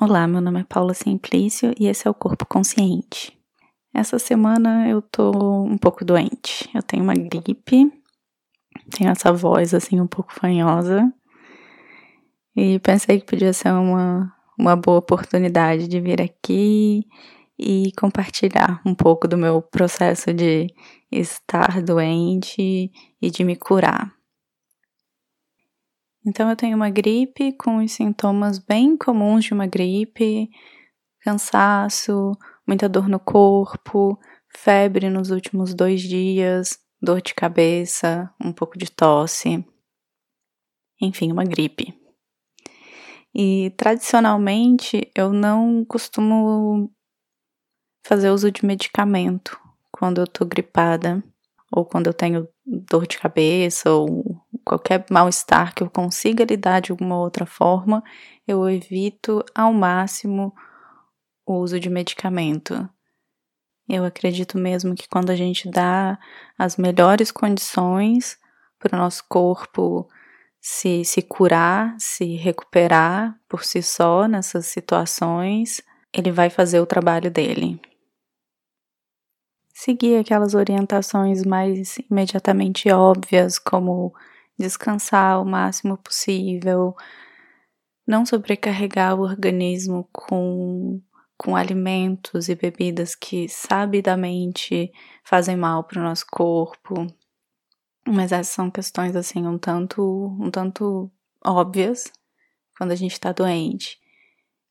Olá, meu nome é Paula Simplício e esse é o Corpo Consciente. Essa semana eu tô um pouco doente. Eu tenho uma gripe, tenho essa voz assim um pouco fanhosa e pensei que podia ser uma, uma boa oportunidade de vir aqui e compartilhar um pouco do meu processo de estar doente e de me curar. Então eu tenho uma gripe com os sintomas bem comuns de uma gripe, cansaço, muita dor no corpo, febre nos últimos dois dias, dor de cabeça, um pouco de tosse, enfim, uma gripe. E tradicionalmente eu não costumo fazer uso de medicamento quando eu tô gripada ou quando eu tenho dor de cabeça ou qualquer mal-estar que eu consiga lidar de alguma outra forma, eu evito ao máximo o uso de medicamento. Eu acredito mesmo que quando a gente dá as melhores condições para o nosso corpo se, se curar, se recuperar por si só nessas situações, ele vai fazer o trabalho dele seguir aquelas orientações mais imediatamente óbvias, como descansar o máximo possível, não sobrecarregar o organismo com, com alimentos e bebidas que sabidamente fazem mal para o nosso corpo. Mas essas são questões assim um tanto um tanto óbvias quando a gente está doente.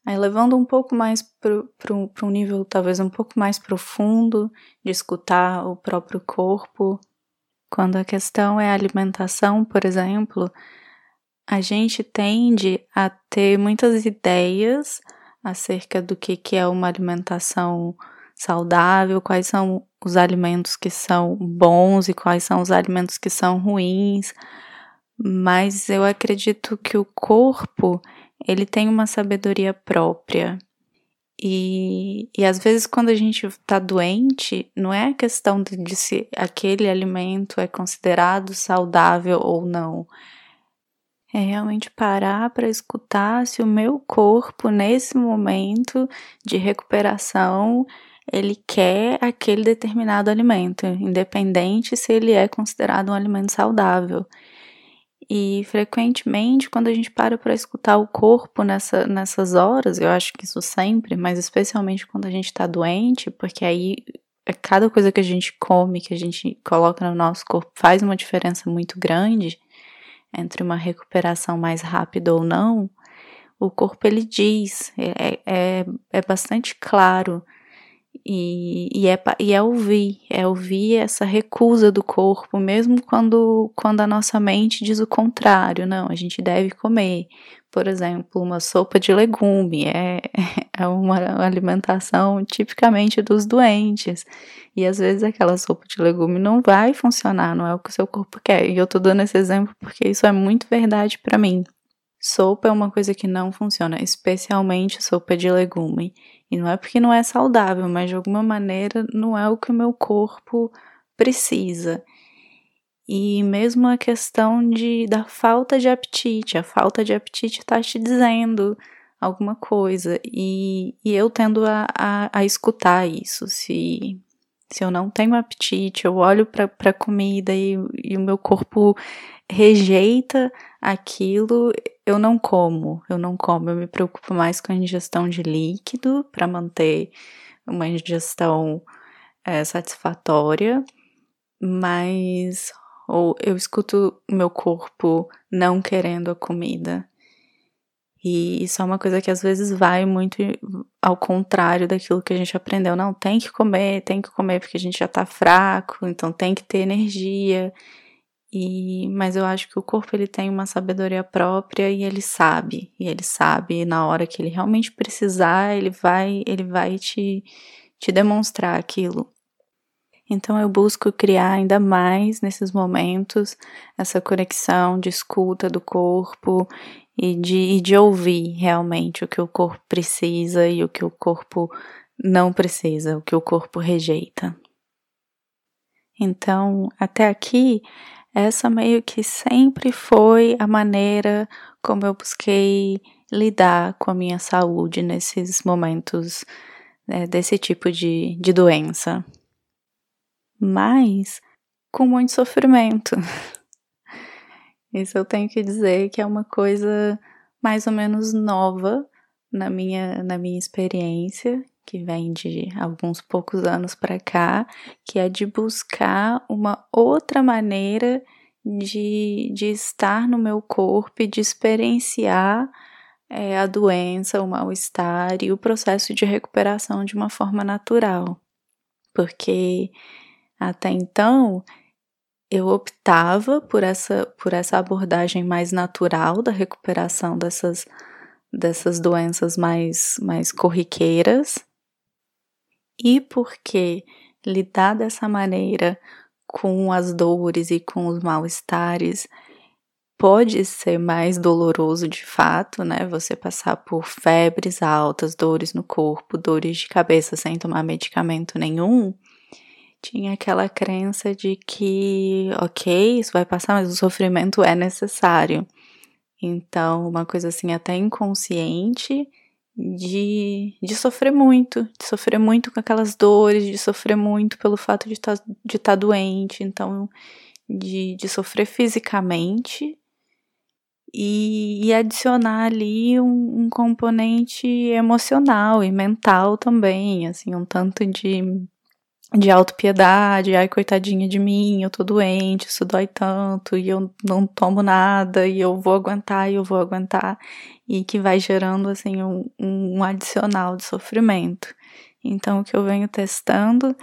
Aí levando um pouco mais para um nível talvez um pouco mais profundo de escutar o próprio corpo. Quando a questão é alimentação, por exemplo, a gente tende a ter muitas ideias acerca do que é uma alimentação saudável, quais são os alimentos que são bons e quais são os alimentos que são ruins. Mas eu acredito que o corpo ele tem uma sabedoria própria. E, e às vezes, quando a gente está doente, não é a questão de, de se aquele alimento é considerado saudável ou não. É realmente parar para escutar se o meu corpo, nesse momento de recuperação, ele quer aquele determinado alimento, independente se ele é considerado um alimento saudável. E frequentemente, quando a gente para para escutar o corpo nessa, nessas horas, eu acho que isso sempre, mas especialmente quando a gente está doente, porque aí é cada coisa que a gente come, que a gente coloca no nosso corpo, faz uma diferença muito grande entre uma recuperação mais rápida ou não. O corpo ele diz, é, é, é bastante claro e, e, é, e é ouvir, é ouvir essa recusa do corpo, mesmo quando, quando a nossa mente diz o contrário, não, a gente deve comer. Por exemplo, uma sopa de legume é, é uma alimentação tipicamente dos doentes. E às vezes aquela sopa de legume não vai funcionar, não é o que o seu corpo quer. E eu tô dando esse exemplo porque isso é muito verdade para mim. Sopa é uma coisa que não funciona, especialmente sopa de legume. E não é porque não é saudável, mas de alguma maneira não é o que o meu corpo precisa. E mesmo a questão de, da falta de apetite, a falta de apetite está te dizendo alguma coisa. E, e eu tendo a, a, a escutar isso. Se, se eu não tenho apetite, eu olho para a comida e, e o meu corpo rejeita aquilo, eu não como, eu não como, eu me preocupo mais com a ingestão de líquido para manter uma ingestão é, satisfatória, mas ou eu escuto meu corpo não querendo a comida. E isso é uma coisa que às vezes vai muito ao contrário daquilo que a gente aprendeu. Não, tem que comer, tem que comer porque a gente já tá fraco, então tem que ter energia. E, mas eu acho que o corpo ele tem uma sabedoria própria e ele sabe, e ele sabe na hora que ele realmente precisar, ele vai, ele vai te, te demonstrar aquilo. Então eu busco criar ainda mais nesses momentos essa conexão de escuta do corpo e de, e de ouvir realmente o que o corpo precisa e o que o corpo não precisa, o que o corpo rejeita. Então, até aqui essa meio que sempre foi a maneira como eu busquei lidar com a minha saúde nesses momentos né, desse tipo de, de doença. Mas com muito sofrimento. Isso eu tenho que dizer que é uma coisa mais ou menos nova na minha, na minha experiência, que vem de alguns poucos anos para cá, que é de buscar uma outra maneira de, de estar no meu corpo e de experienciar é, a doença, o mal-estar e o processo de recuperação de uma forma natural. Porque até então eu optava por essa, por essa abordagem mais natural da recuperação dessas, dessas doenças mais, mais corriqueiras, e porque lidar dessa maneira com as dores e com os mal-estares pode ser mais doloroso de fato, né? Você passar por febres altas, dores no corpo, dores de cabeça sem tomar medicamento nenhum. Tinha aquela crença de que, ok, isso vai passar, mas o sofrimento é necessário. Então, uma coisa assim, até inconsciente, de, de sofrer muito, de sofrer muito com aquelas dores, de sofrer muito pelo fato de tá, estar tá doente, então de, de sofrer fisicamente e, e adicionar ali um, um, componente emocional e mental também, assim, um tanto de de autopiedade, ai, coitadinha de mim, eu tô doente, isso dói tanto, e eu não tomo nada, e eu vou aguentar, e eu vou aguentar, e que vai gerando, assim, um, um adicional de sofrimento. Então, o que eu venho testando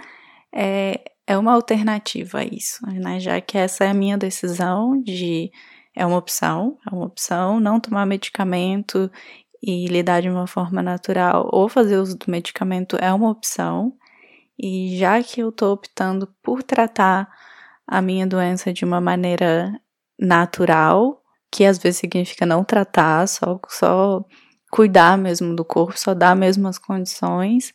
é, é uma alternativa a isso, né, já que essa é a minha decisão de, é uma opção, é uma opção, não tomar medicamento e lidar de uma forma natural, ou fazer uso do medicamento é uma opção, e já que eu tô optando por tratar a minha doença de uma maneira natural, que às vezes significa não tratar, só, só cuidar mesmo do corpo, só dar mesmo as condições.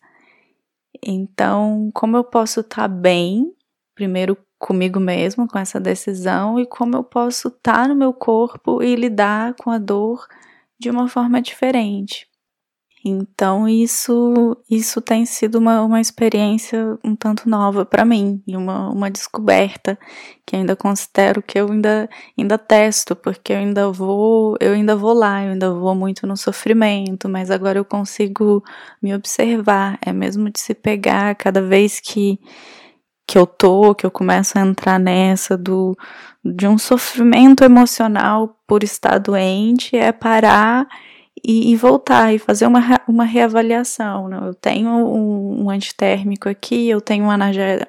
Então, como eu posso estar tá bem, primeiro comigo mesmo, com essa decisão, e como eu posso estar tá no meu corpo e lidar com a dor de uma forma diferente. Então isso isso tem sido uma, uma experiência um tanto nova para mim e uma, uma descoberta que ainda considero que eu ainda ainda testo porque eu ainda vou eu ainda vou lá eu ainda vou muito no sofrimento mas agora eu consigo me observar. É mesmo de se pegar cada vez que que eu tô que eu começo a entrar nessa do de um sofrimento emocional por estar doente é parar e, e, voltar e fazer uma, uma reavaliação. Né? Eu tenho um, um antitérmico aqui, eu tenho um,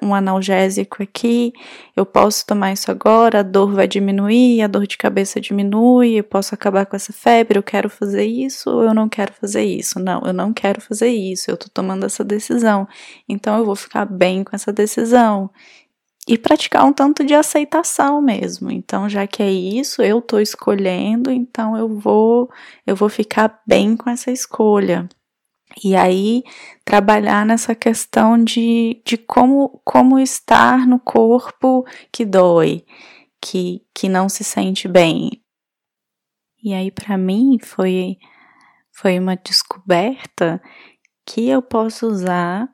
um analgésico aqui, eu posso tomar isso agora, a dor vai diminuir, a dor de cabeça diminui, eu posso acabar com essa febre, eu quero fazer isso ou eu não quero fazer isso? Não, eu não quero fazer isso, eu tô tomando essa decisão, então eu vou ficar bem com essa decisão e praticar um tanto de aceitação mesmo. Então, já que é isso, eu tô escolhendo, então eu vou eu vou ficar bem com essa escolha. E aí trabalhar nessa questão de, de como, como estar no corpo que dói, que, que não se sente bem. E aí para mim foi foi uma descoberta que eu posso usar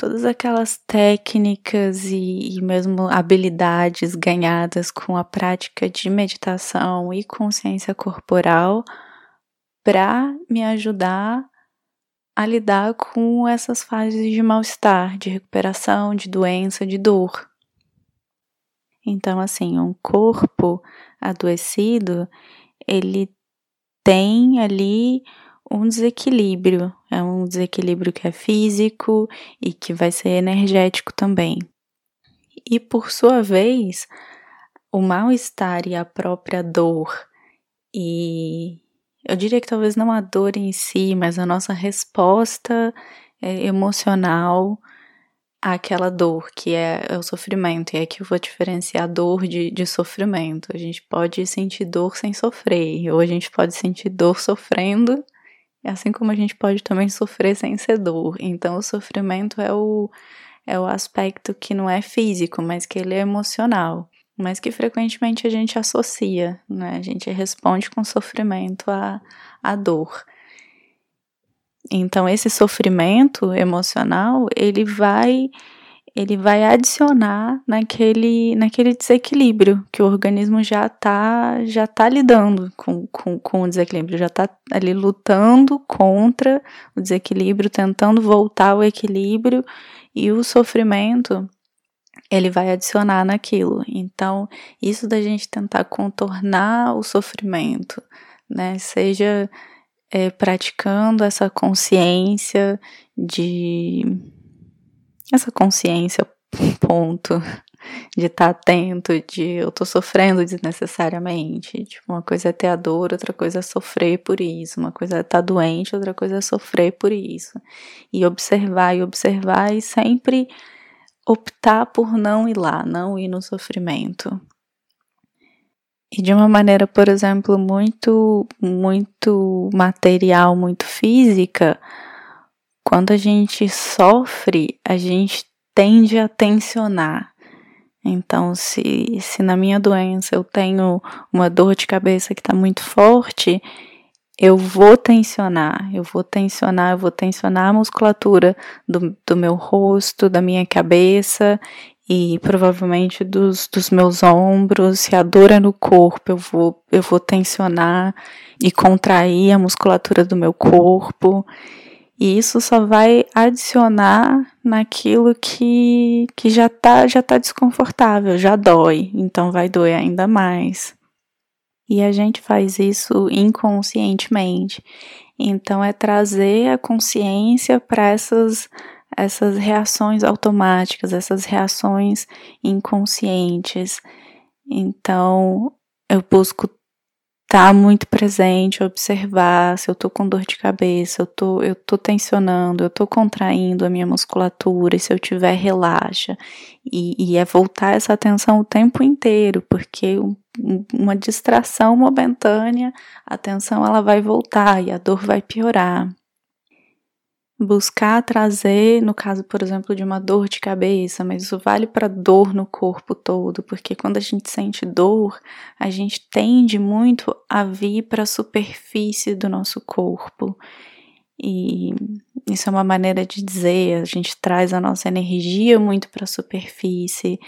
todas aquelas técnicas e, e, mesmo habilidades ganhadas com a prática de meditação e consciência corporal para me ajudar a lidar com essas fases de mal-estar, de recuperação, de doença, de dor. Então, assim, um corpo adoecido, ele tem ali um desequilíbrio. É um desequilíbrio que é físico e que vai ser energético também. E por sua vez, o mal-estar e a própria dor, e eu diria que talvez não a dor em si, mas a nossa resposta é, emocional àquela dor, que é, o sofrimento. E é que eu vou diferenciar dor de, de sofrimento. A gente pode sentir dor sem sofrer, ou a gente pode sentir dor sofrendo Assim como a gente pode também sofrer sem ser dor. Então, o sofrimento é o, é o aspecto que não é físico, mas que ele é emocional. mas que frequentemente a gente associa, né? A gente responde com sofrimento à, à dor. Então esse sofrimento emocional, ele vai ele vai adicionar naquele, naquele desequilíbrio que o organismo já está já tá lidando com, com, com o desequilíbrio, já está ali lutando contra o desequilíbrio, tentando voltar ao equilíbrio, e o sofrimento ele vai adicionar naquilo. Então, isso da gente tentar contornar o sofrimento, né? Seja é, praticando essa consciência de essa consciência, ponto, de estar tá atento, de eu tô sofrendo desnecessariamente. Tipo, uma coisa é ter a dor, outra coisa é sofrer por isso. Uma coisa é estar tá doente, outra coisa é sofrer por isso. E observar e observar e sempre optar por não ir lá, não ir no sofrimento. E de uma maneira, por exemplo, muito, muito material, muito física, quando a gente sofre, a gente tende a tensionar. Então, se, se na minha doença eu tenho uma dor de cabeça que está muito forte, eu vou tensionar, eu vou tensionar, eu vou tensionar a musculatura do, do meu rosto, da minha cabeça e provavelmente dos, dos meus ombros. Se a dor é no corpo, eu vou, eu vou tensionar e contrair a musculatura do meu corpo. E isso só vai adicionar naquilo que, que já tá, já tá desconfortável, já dói, então vai doer ainda mais. E a gente faz isso inconscientemente. Então é trazer a consciência para essas essas reações automáticas, essas reações inconscientes. Então, eu busco tá muito presente, observar se eu tô com dor de cabeça, eu tô, eu tô tensionando, eu tô contraindo a minha musculatura, e se eu tiver, relaxa. E, e é voltar essa atenção o tempo inteiro, porque uma distração momentânea, a atenção ela vai voltar e a dor vai piorar buscar trazer, no caso, por exemplo, de uma dor de cabeça, mas isso vale para dor no corpo todo, porque quando a gente sente dor, a gente tende muito a vir para a superfície do nosso corpo. E isso é uma maneira de dizer, a gente traz a nossa energia muito para a superfície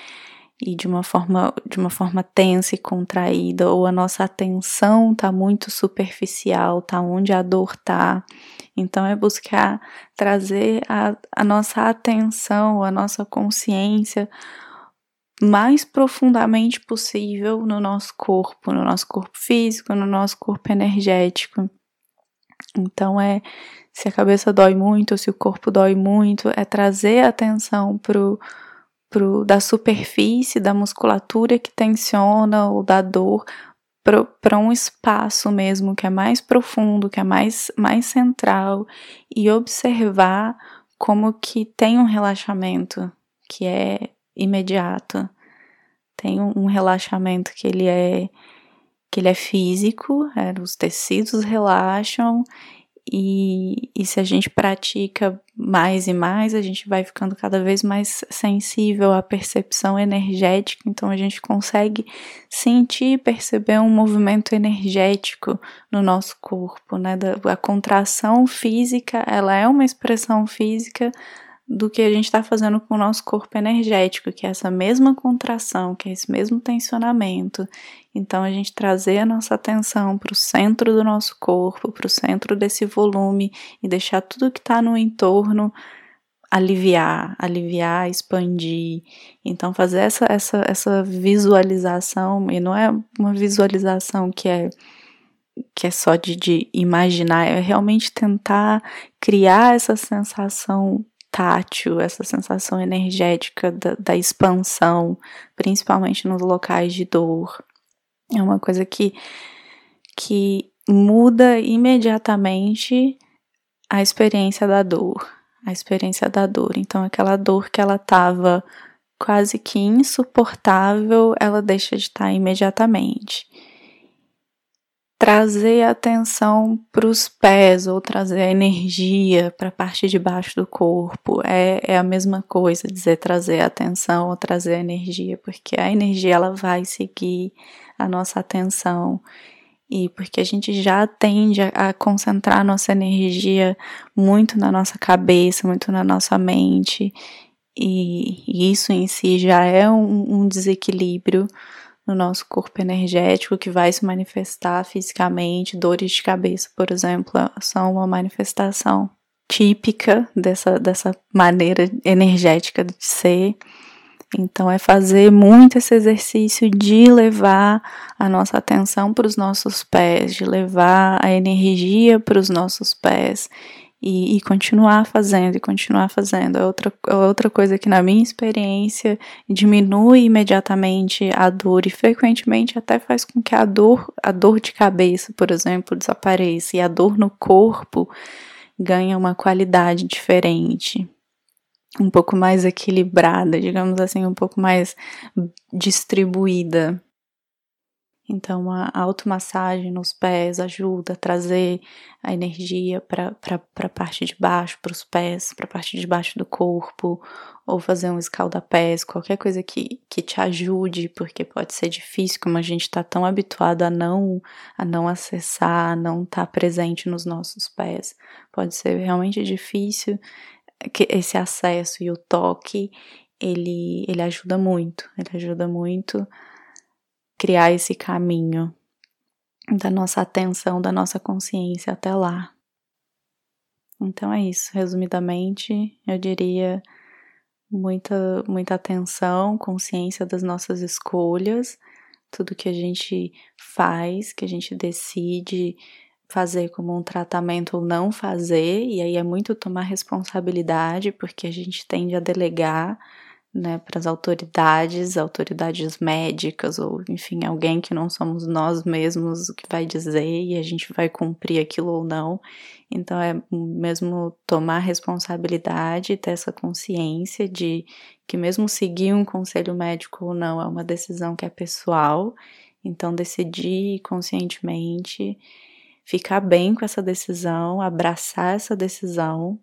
e de uma forma de uma forma tensa e contraída ou a nossa atenção está muito superficial, tá onde a dor tá. Então é buscar trazer a, a nossa atenção, a nossa consciência mais profundamente possível no nosso corpo, no nosso corpo físico, no nosso corpo energético. Então é se a cabeça dói muito, se o corpo dói muito, é trazer a atenção pro pro, da superfície da musculatura que tensiona ou da dor para um espaço mesmo que é mais profundo, que é mais, mais central e observar como que tem um relaxamento que é imediato. Tem um, um relaxamento que ele é que ele é físico, é, os tecidos relaxam e, e se a gente pratica mais e mais, a gente vai ficando cada vez mais sensível à percepção energética, então a gente consegue sentir e perceber um movimento energético no nosso corpo, né? A contração física, ela é uma expressão física do que a gente está fazendo com o nosso corpo energético, que é essa mesma contração, que é esse mesmo tensionamento. Então, a gente trazer a nossa atenção para o centro do nosso corpo, para o centro desse volume e deixar tudo que está no entorno aliviar, aliviar, expandir. Então, fazer essa, essa, essa visualização, e não é uma visualização que é que é só de, de imaginar, é realmente tentar criar essa sensação tátil, essa sensação energética da, da expansão, principalmente nos locais de dor. É uma coisa que, que muda imediatamente a experiência da dor, a experiência da dor. Então, aquela dor que ela estava quase que insuportável, ela deixa de estar imediatamente. Trazer atenção para os pés ou trazer a energia para a parte de baixo do corpo. É, é a mesma coisa dizer trazer atenção ou trazer energia, porque a energia ela vai seguir a nossa atenção e porque a gente já tende a, concentrar nossa energia muito na nossa cabeça, muito na nossa mente, e, e isso em si já é um, um desequilíbrio no nosso corpo energético que vai se manifestar fisicamente. Dores de cabeça, por exemplo, são uma manifestação típica dessa, dessa maneira energética de ser. Então, é fazer muito esse exercício de levar a nossa atenção para os nossos pés, de levar a energia para os nossos pés e, e, continuar fazendo e continuar fazendo. É outra, é outra coisa que, na minha experiência, diminui imediatamente a dor e frequentemente até faz com que a dor, a dor de cabeça, por exemplo, desapareça e a dor no corpo ganha uma qualidade diferente um pouco mais equilibrada, digamos assim, um pouco mais distribuída. Então, a automassagem nos pés ajuda a trazer a energia para a parte de baixo, para os pés, para a parte de baixo do corpo, ou fazer um escaldapés, qualquer coisa que, que te ajude, porque pode ser difícil, como a gente está tão habituado a não, a não acessar, a não estar tá presente nos nossos pés. Pode ser realmente difícil que esse acesso e o toque, ele, ele ajuda muito, ele ajuda muito criar esse caminho da nossa atenção, da nossa consciência até lá. Então é isso, resumidamente, eu diria muita muita atenção, consciência das nossas escolhas, tudo que a gente faz, que a gente decide fazer como um tratamento ou não fazer, e aí é muito tomar responsabilidade, porque a gente tende a delegar né, para as autoridades, autoridades médicas, ou enfim, alguém que não somos nós mesmos o que vai dizer e a gente vai cumprir aquilo ou não. Então é mesmo tomar responsabilidade, ter essa consciência de que mesmo seguir um conselho médico ou não é uma decisão que é pessoal, então decidir conscientemente ficar bem com essa decisão, abraçar essa decisão,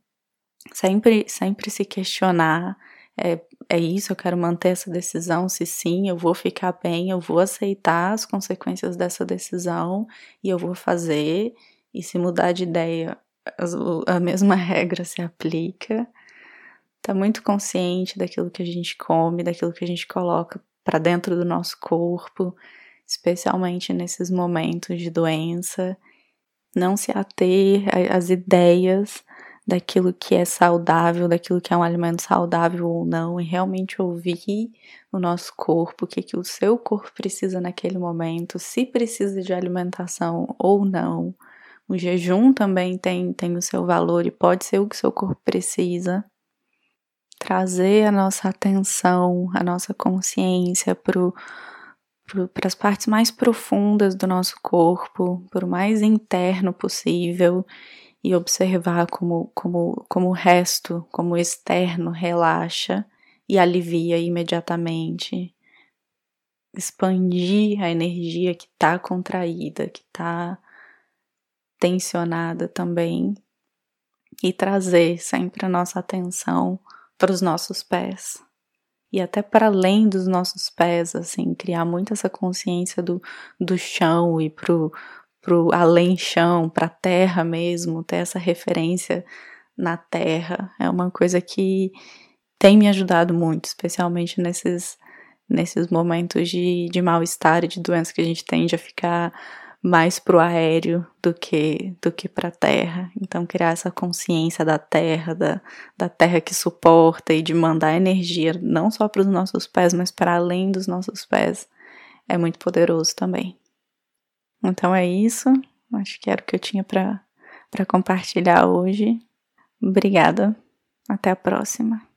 sempre, sempre se questionar. É, é isso, eu quero manter essa decisão. Se sim, eu vou ficar bem, eu vou aceitar as consequências dessa decisão e eu vou fazer. E se mudar de ideia, a mesma regra se aplica. Tá muito consciente daquilo que a gente come, daquilo que a gente coloca para dentro do nosso corpo, especialmente nesses momentos de doença não se ater às ideias daquilo que é saudável, daquilo que é um alimento saudável ou não, e realmente ouvir o nosso corpo, o que, que o seu corpo precisa naquele momento, se precisa de alimentação ou não. O jejum também tem, tem o seu valor e pode ser o que o seu corpo precisa. Trazer a nossa atenção, a nossa consciência para as partes mais profundas do nosso corpo, para o mais interno possível e observar como, como, como o resto, como o externo relaxa e alivia imediatamente. Expandir a energia que está contraída, que está tensionada também e trazer sempre a nossa atenção para os nossos pés e até para além dos nossos pés, assim, criar muito essa consciência do, do chão e pro, pro além chão, para a terra mesmo, ter essa referência na terra, é uma coisa que tem me ajudado muito, especialmente nesses, nesses momentos de, de mal-estar e de doença que a gente tende a ficar mais pro aéreo do que do que para a terra. Então criar essa consciência da terra, da, da terra que suporta e de mandar energia não só para os nossos pés, mas para além dos nossos pés é muito poderoso também. Então é isso. Acho que era o que eu tinha para compartilhar hoje. Obrigada. Até a próxima.